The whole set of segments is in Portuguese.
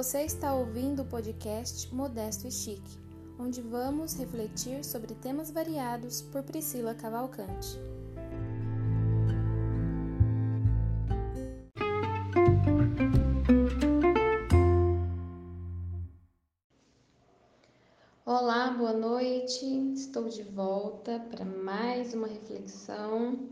Você está ouvindo o podcast Modesto e Chique, onde vamos refletir sobre temas variados por Priscila Cavalcante. Olá, boa noite. Estou de volta para mais uma reflexão.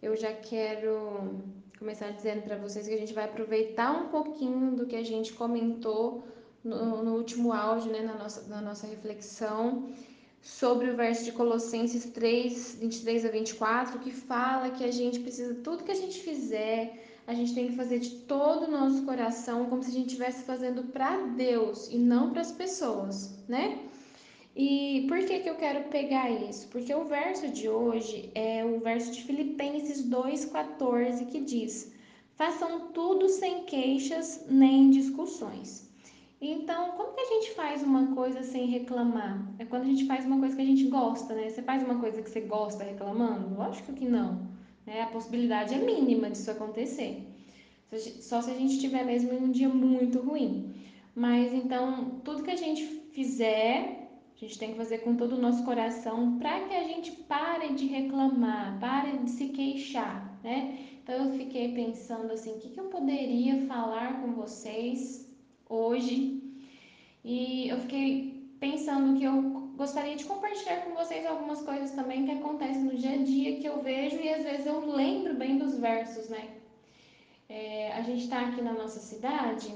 Eu já quero começar dizendo para vocês que a gente vai aproveitar um pouquinho do que a gente comentou no, no último áudio, né, na nossa, na nossa reflexão, sobre o verso de Colossenses 3, 23 a 24, que fala que a gente precisa, tudo que a gente fizer, a gente tem que fazer de todo o nosso coração, como se a gente estivesse fazendo para Deus e não para as pessoas, né? E por que, que eu quero pegar isso? Porque o verso de hoje é o verso de Filipenses 2,14 que diz: Façam tudo sem queixas nem discussões. Então, como que a gente faz uma coisa sem reclamar? É quando a gente faz uma coisa que a gente gosta, né? Você faz uma coisa que você gosta reclamando? Lógico que não. Né? A possibilidade é mínima disso acontecer. Só se a gente estiver mesmo um dia muito ruim. Mas então, tudo que a gente fizer a gente tem que fazer com todo o nosso coração para que a gente pare de reclamar, pare de se queixar, né? Então eu fiquei pensando assim, o que, que eu poderia falar com vocês hoje? E eu fiquei pensando que eu gostaria de compartilhar com vocês algumas coisas também que acontecem no dia a dia que eu vejo e às vezes eu lembro bem dos versos, né? É, a gente está aqui na nossa cidade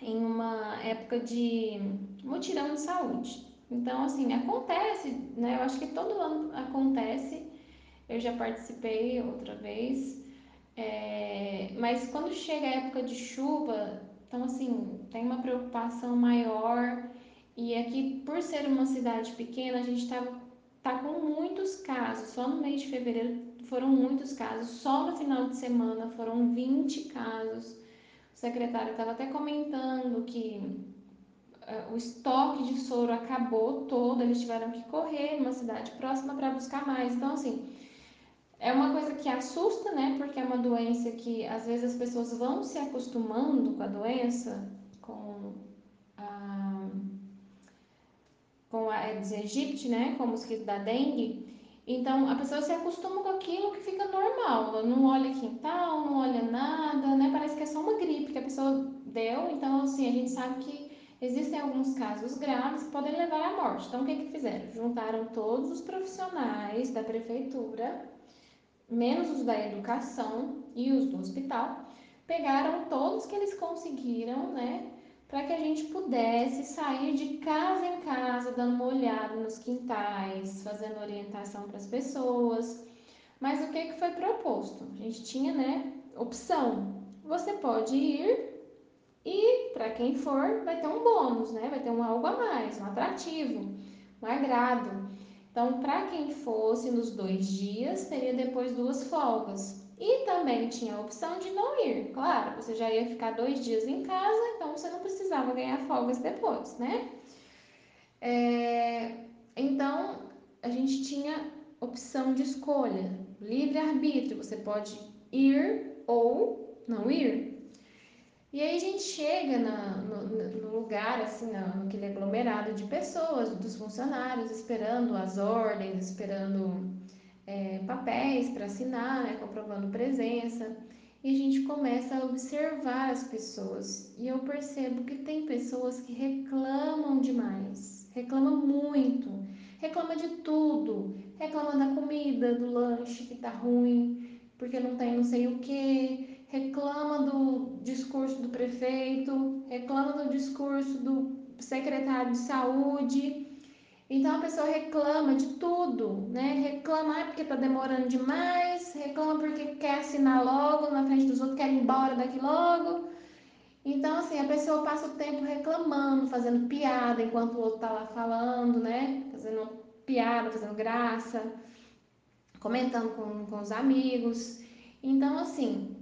em uma época de mutirão de saúde. Então, assim, acontece, né? Eu acho que todo ano acontece. Eu já participei outra vez. É, mas quando chega a época de chuva, então, assim, tem uma preocupação maior. E aqui, por ser uma cidade pequena, a gente tá, tá com muitos casos. Só no mês de fevereiro foram muitos casos. Só no final de semana foram 20 casos. O secretário estava até comentando que o estoque de soro acabou todo, eles tiveram que correr numa cidade próxima para buscar mais. Então, assim, é uma coisa que assusta, né? Porque é uma doença que às vezes as pessoas vão se acostumando com a doença, com a, com a Aedes aegypti, né? Com o mosquito da dengue. Então a pessoa se acostuma com aquilo que fica normal. Ela não olha quintal, não olha nada, né? Parece que é só uma gripe que a pessoa deu. Então, assim, a gente sabe que existem alguns casos graves que podem levar à morte. Então, o que, que fizeram? Juntaram todos os profissionais da prefeitura, menos os da educação e os do hospital, pegaram todos que eles conseguiram, né? Para que a gente pudesse sair de casa em casa, dando uma olhada nos quintais, fazendo orientação para as pessoas. Mas o que, que foi proposto? A gente tinha, né, opção. Você pode ir e para quem for, vai ter um bônus, né? Vai ter um algo a mais, um atrativo, um agrado. Então, para quem fosse nos dois dias, teria depois duas folgas. E também tinha a opção de não ir. Claro, você já ia ficar dois dias em casa, então você não precisava ganhar folgas depois, né? É, então, a gente tinha opção de escolha, livre-arbítrio. Você pode ir ou não ir. E aí a gente chega na, no, no, lugar, assim, naquele aglomerado de pessoas, dos funcionários, esperando as ordens, esperando é, papéis para assinar, né, comprovando presença. E a gente começa a observar as pessoas. E eu percebo que tem pessoas que reclamam demais, reclamam muito, reclama de tudo, reclama da comida, do lanche que tá ruim, porque não tem não sei o que, reclama do discurso do prefeito, reclama do discurso do secretário de saúde. Então a pessoa reclama de tudo, né? Reclama porque tá demorando demais, reclama porque quer assinar logo na frente dos outros, quer ir embora daqui logo. Então, assim, a pessoa passa o tempo reclamando, fazendo piada enquanto o outro tá lá falando, né? Fazendo piada, fazendo graça, comentando com, com os amigos. Então, assim,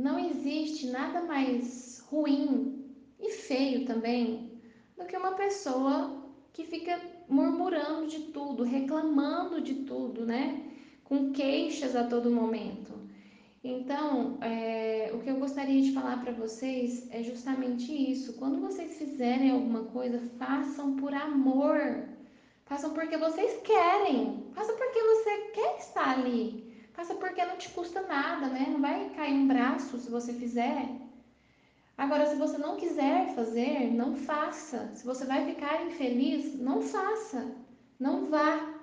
não existe nada mais ruim e feio também do que uma pessoa que fica murmurando de tudo, reclamando de tudo, né? Com queixas a todo momento. Então, é, o que eu gostaria de falar para vocês é justamente isso. Quando vocês fizerem alguma coisa, façam por amor. Façam porque vocês querem. Façam porque você quer estar ali. Faça porque não te custa nada, né? Não vai cair um braço se você fizer. Agora, se você não quiser fazer, não faça. Se você vai ficar infeliz, não faça. Não vá.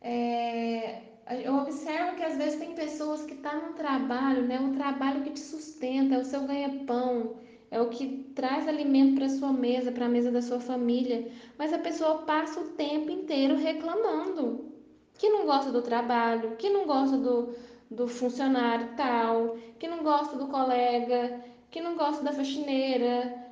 É, eu observo que às vezes tem pessoas que estão tá num trabalho, né? Um trabalho que te sustenta, é o seu ganha-pão, é o que traz alimento para sua mesa, para a mesa da sua família. Mas a pessoa passa o tempo inteiro reclamando, que não gosta do trabalho, que não gosta do, do funcionário tal, que não gosta do colega, que não gosta da faxineira.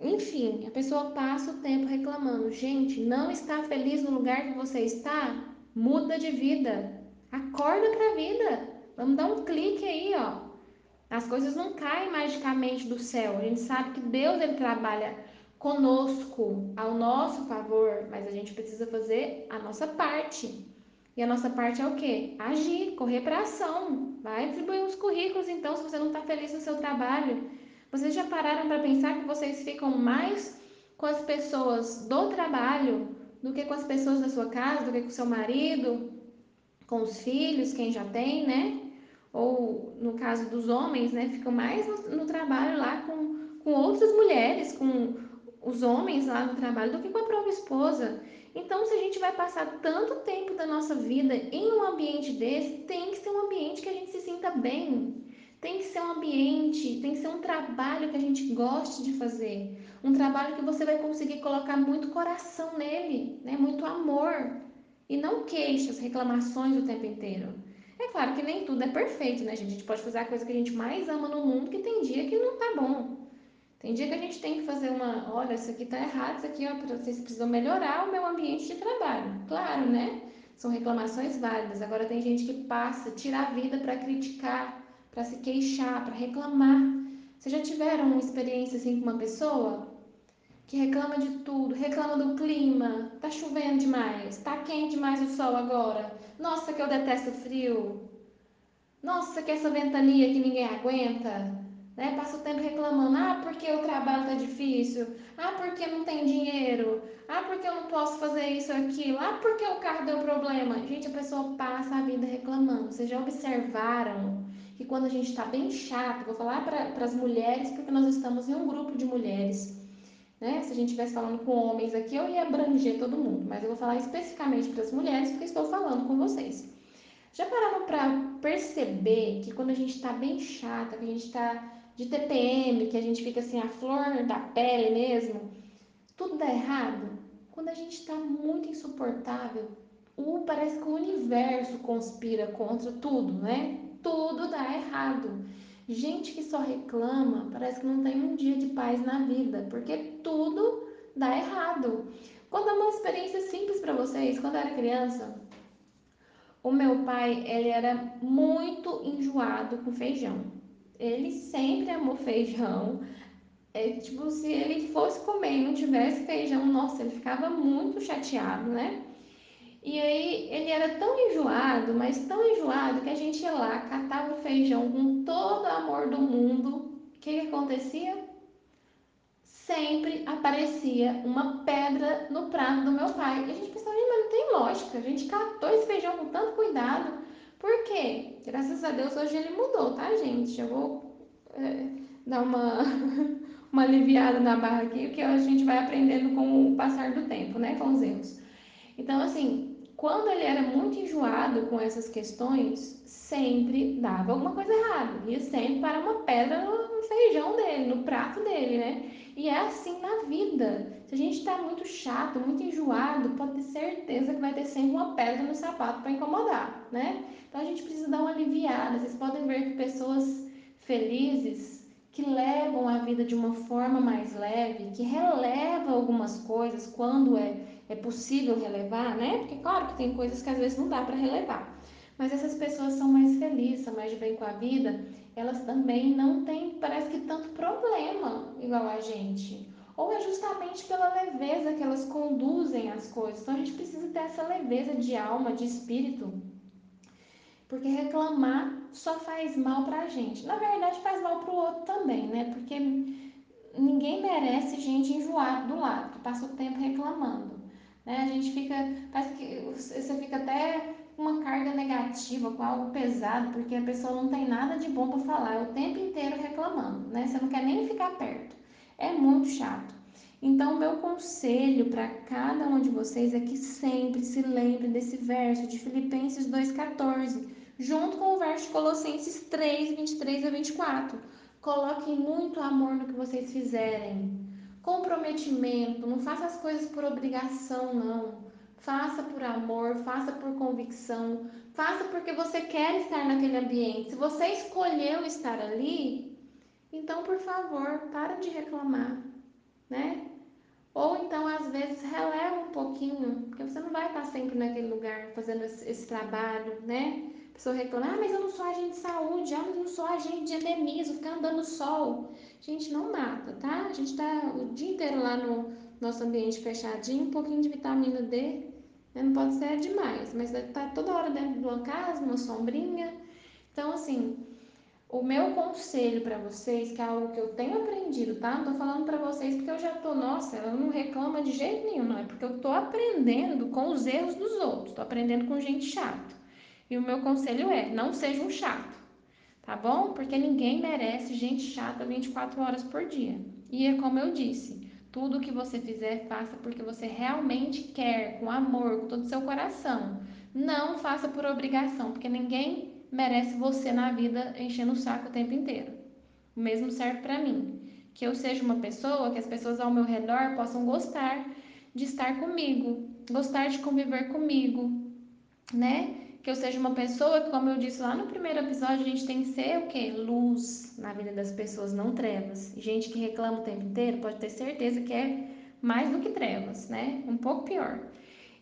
Enfim, a pessoa passa o tempo reclamando. Gente, não está feliz no lugar que você está? Muda de vida. Acorda para a vida. Vamos dar um clique aí, ó. As coisas não caem magicamente do céu. A gente sabe que Deus ele trabalha conosco, ao nosso favor, mas a gente precisa fazer a nossa parte. E a nossa parte é o quê? Agir, correr para ação. Vai distribuir os currículos então, se você não está feliz no seu trabalho. Vocês já pararam para pensar que vocês ficam mais com as pessoas do trabalho do que com as pessoas da sua casa, do que com o seu marido, com os filhos, quem já tem, né? Ou no caso dos homens, né? Ficam mais no, no trabalho lá com, com outras mulheres, com os homens lá no trabalho, do que com a própria esposa. Então, se a gente vai passar tanto tempo da nossa vida em um ambiente desse, tem que ser um ambiente que a gente se sinta bem. Tem que ser um ambiente, tem que ser um trabalho que a gente goste de fazer. Um trabalho que você vai conseguir colocar muito coração nele, né? muito amor. E não queixas, reclamações o tempo inteiro. É claro que nem tudo é perfeito, né, gente? A gente pode fazer a coisa que a gente mais ama no mundo, que tem dia que não tá bom. Tem dia que a gente tem que fazer uma, olha, isso aqui tá errado, isso aqui, ó, vocês precisam melhorar o meu ambiente de trabalho. Claro, né? São reclamações válidas. Agora tem gente que passa, tira a vida para criticar, para se queixar, para reclamar. Vocês já tiveram uma experiência assim com uma pessoa que reclama de tudo, reclama do clima, tá chovendo demais, tá quente demais o sol agora. Nossa, que eu detesto frio. Nossa, que essa ventania que ninguém aguenta. Né? Passa o tempo reclamando, ah, porque o trabalho tá difícil, ah, porque não tem dinheiro, ah, porque eu não posso fazer isso aquilo, ah, porque o carro deu problema. Gente, a pessoa passa a vida reclamando. Vocês já observaram que quando a gente está bem chato, vou falar para as mulheres, porque nós estamos em um grupo de mulheres né? Se a gente estivesse falando com homens aqui, eu ia abranger todo mundo, mas eu vou falar especificamente para as mulheres porque estou falando com vocês. Já pararam para perceber que quando a gente está bem chata, que a gente está de TPM, que a gente fica assim a flor da pele mesmo, tudo dá errado? Quando a gente está muito insuportável, o, parece que o universo conspira contra tudo, né? Tudo dá errado. Gente que só reclama, parece que não tem um dia de paz na vida, porque tudo dá errado. Vou dar uma experiência simples para vocês. Quando eu era criança, o meu pai, ele era muito enjoado com feijão. Ele sempre amou feijão. É, tipo, se ele fosse comer e não tivesse feijão, nossa, ele ficava muito chateado, né? E aí ele era tão enjoado, mas tão enjoado que a gente ia lá, catava o feijão com todo o amor do mundo. O que, que acontecia? Sempre aparecia uma pedra no prato do meu pai. E a gente pensava, mas não tem lógica. A gente catou esse feijão com tanto cuidado. Por quê? Graças a Deus hoje ele mudou, tá, gente? Eu vou é, dar uma, uma aliviada na barra aqui, porque a gente vai aprendendo com o passar do tempo, né? Com os erros. Então, assim, quando ele era muito enjoado com essas questões, sempre dava alguma coisa errada. Ia sempre para uma pedra no feijão dele, no prato dele, né? E é assim na vida. Se a gente está muito chato, muito enjoado, pode ter certeza que vai ter sempre uma pedra no sapato para incomodar, né? Então a gente precisa dar uma aliviada. Vocês podem ver que pessoas felizes que levam a vida de uma forma mais leve, que releva algumas coisas quando é é possível relevar, né? Porque claro que tem coisas que às vezes não dá para relevar. Mas essas pessoas são mais felizes, são mais de bem com a vida, elas também não têm, parece que tanto problema igual a gente. Ou é justamente pela leveza que elas conduzem as coisas. Então a gente precisa ter essa leveza de alma, de espírito. Porque reclamar só faz mal pra gente. Na verdade, faz mal pro outro também, né? Porque ninguém merece gente enjoada do lado, que passa o tempo reclamando. Né? A gente fica, parece que você fica até uma carga negativa, com algo pesado, porque a pessoa não tem nada de bom para falar, é o tempo inteiro reclamando, né? Você não quer nem ficar perto. É muito chato. Então, meu conselho para cada um de vocês é que sempre se lembre desse verso de Filipenses 2,14, junto com o verso de Colossenses 3, 23 a 24. Coloquem muito amor no que vocês fizerem. Comprometimento, não faça as coisas por obrigação, não. Faça por amor, faça por convicção, faça porque você quer estar naquele ambiente. Se você escolheu estar ali, então, por favor, para de reclamar, né? Ou então, às vezes, releva um pouquinho, porque você não vai estar sempre naquele lugar fazendo esse, esse trabalho, né? A pessoa reclama, ah, mas eu não sou agente de saúde, ah, mas eu não sou agente de endemias, vou ficar andando sol. Gente, não mata, tá? A gente tá o dia inteiro lá no nosso ambiente fechadinho, um pouquinho de vitamina D, né? não pode ser demais, mas deve estar toda hora dentro de uma casa, numa sombrinha. Então, assim, o meu conselho para vocês, que é algo que eu tenho aprendido, tá? Não tô falando para vocês porque eu já tô, nossa, ela não reclama de jeito nenhum, não. É porque eu tô aprendendo com os erros dos outros, tô aprendendo com gente chata. E o meu conselho é: não seja um chato, tá bom? Porque ninguém merece gente chata 24 horas por dia. E é como eu disse: tudo que você fizer, faça porque você realmente quer, com amor, com todo o seu coração. Não faça por obrigação, porque ninguém merece você na vida enchendo o saco o tempo inteiro. O mesmo serve para mim. Que eu seja uma pessoa que as pessoas ao meu redor possam gostar de estar comigo, gostar de conviver comigo, né? Que eu seja uma pessoa que, como eu disse lá no primeiro episódio, a gente tem que ser o quê? Luz na vida das pessoas, não trevas. Gente que reclama o tempo inteiro pode ter certeza que é mais do que trevas, né? Um pouco pior.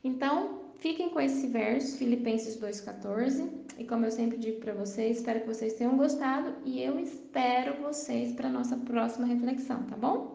Então, fiquem com esse verso, Filipenses 2,14. E como eu sempre digo para vocês, espero que vocês tenham gostado e eu espero vocês para nossa próxima reflexão, tá bom?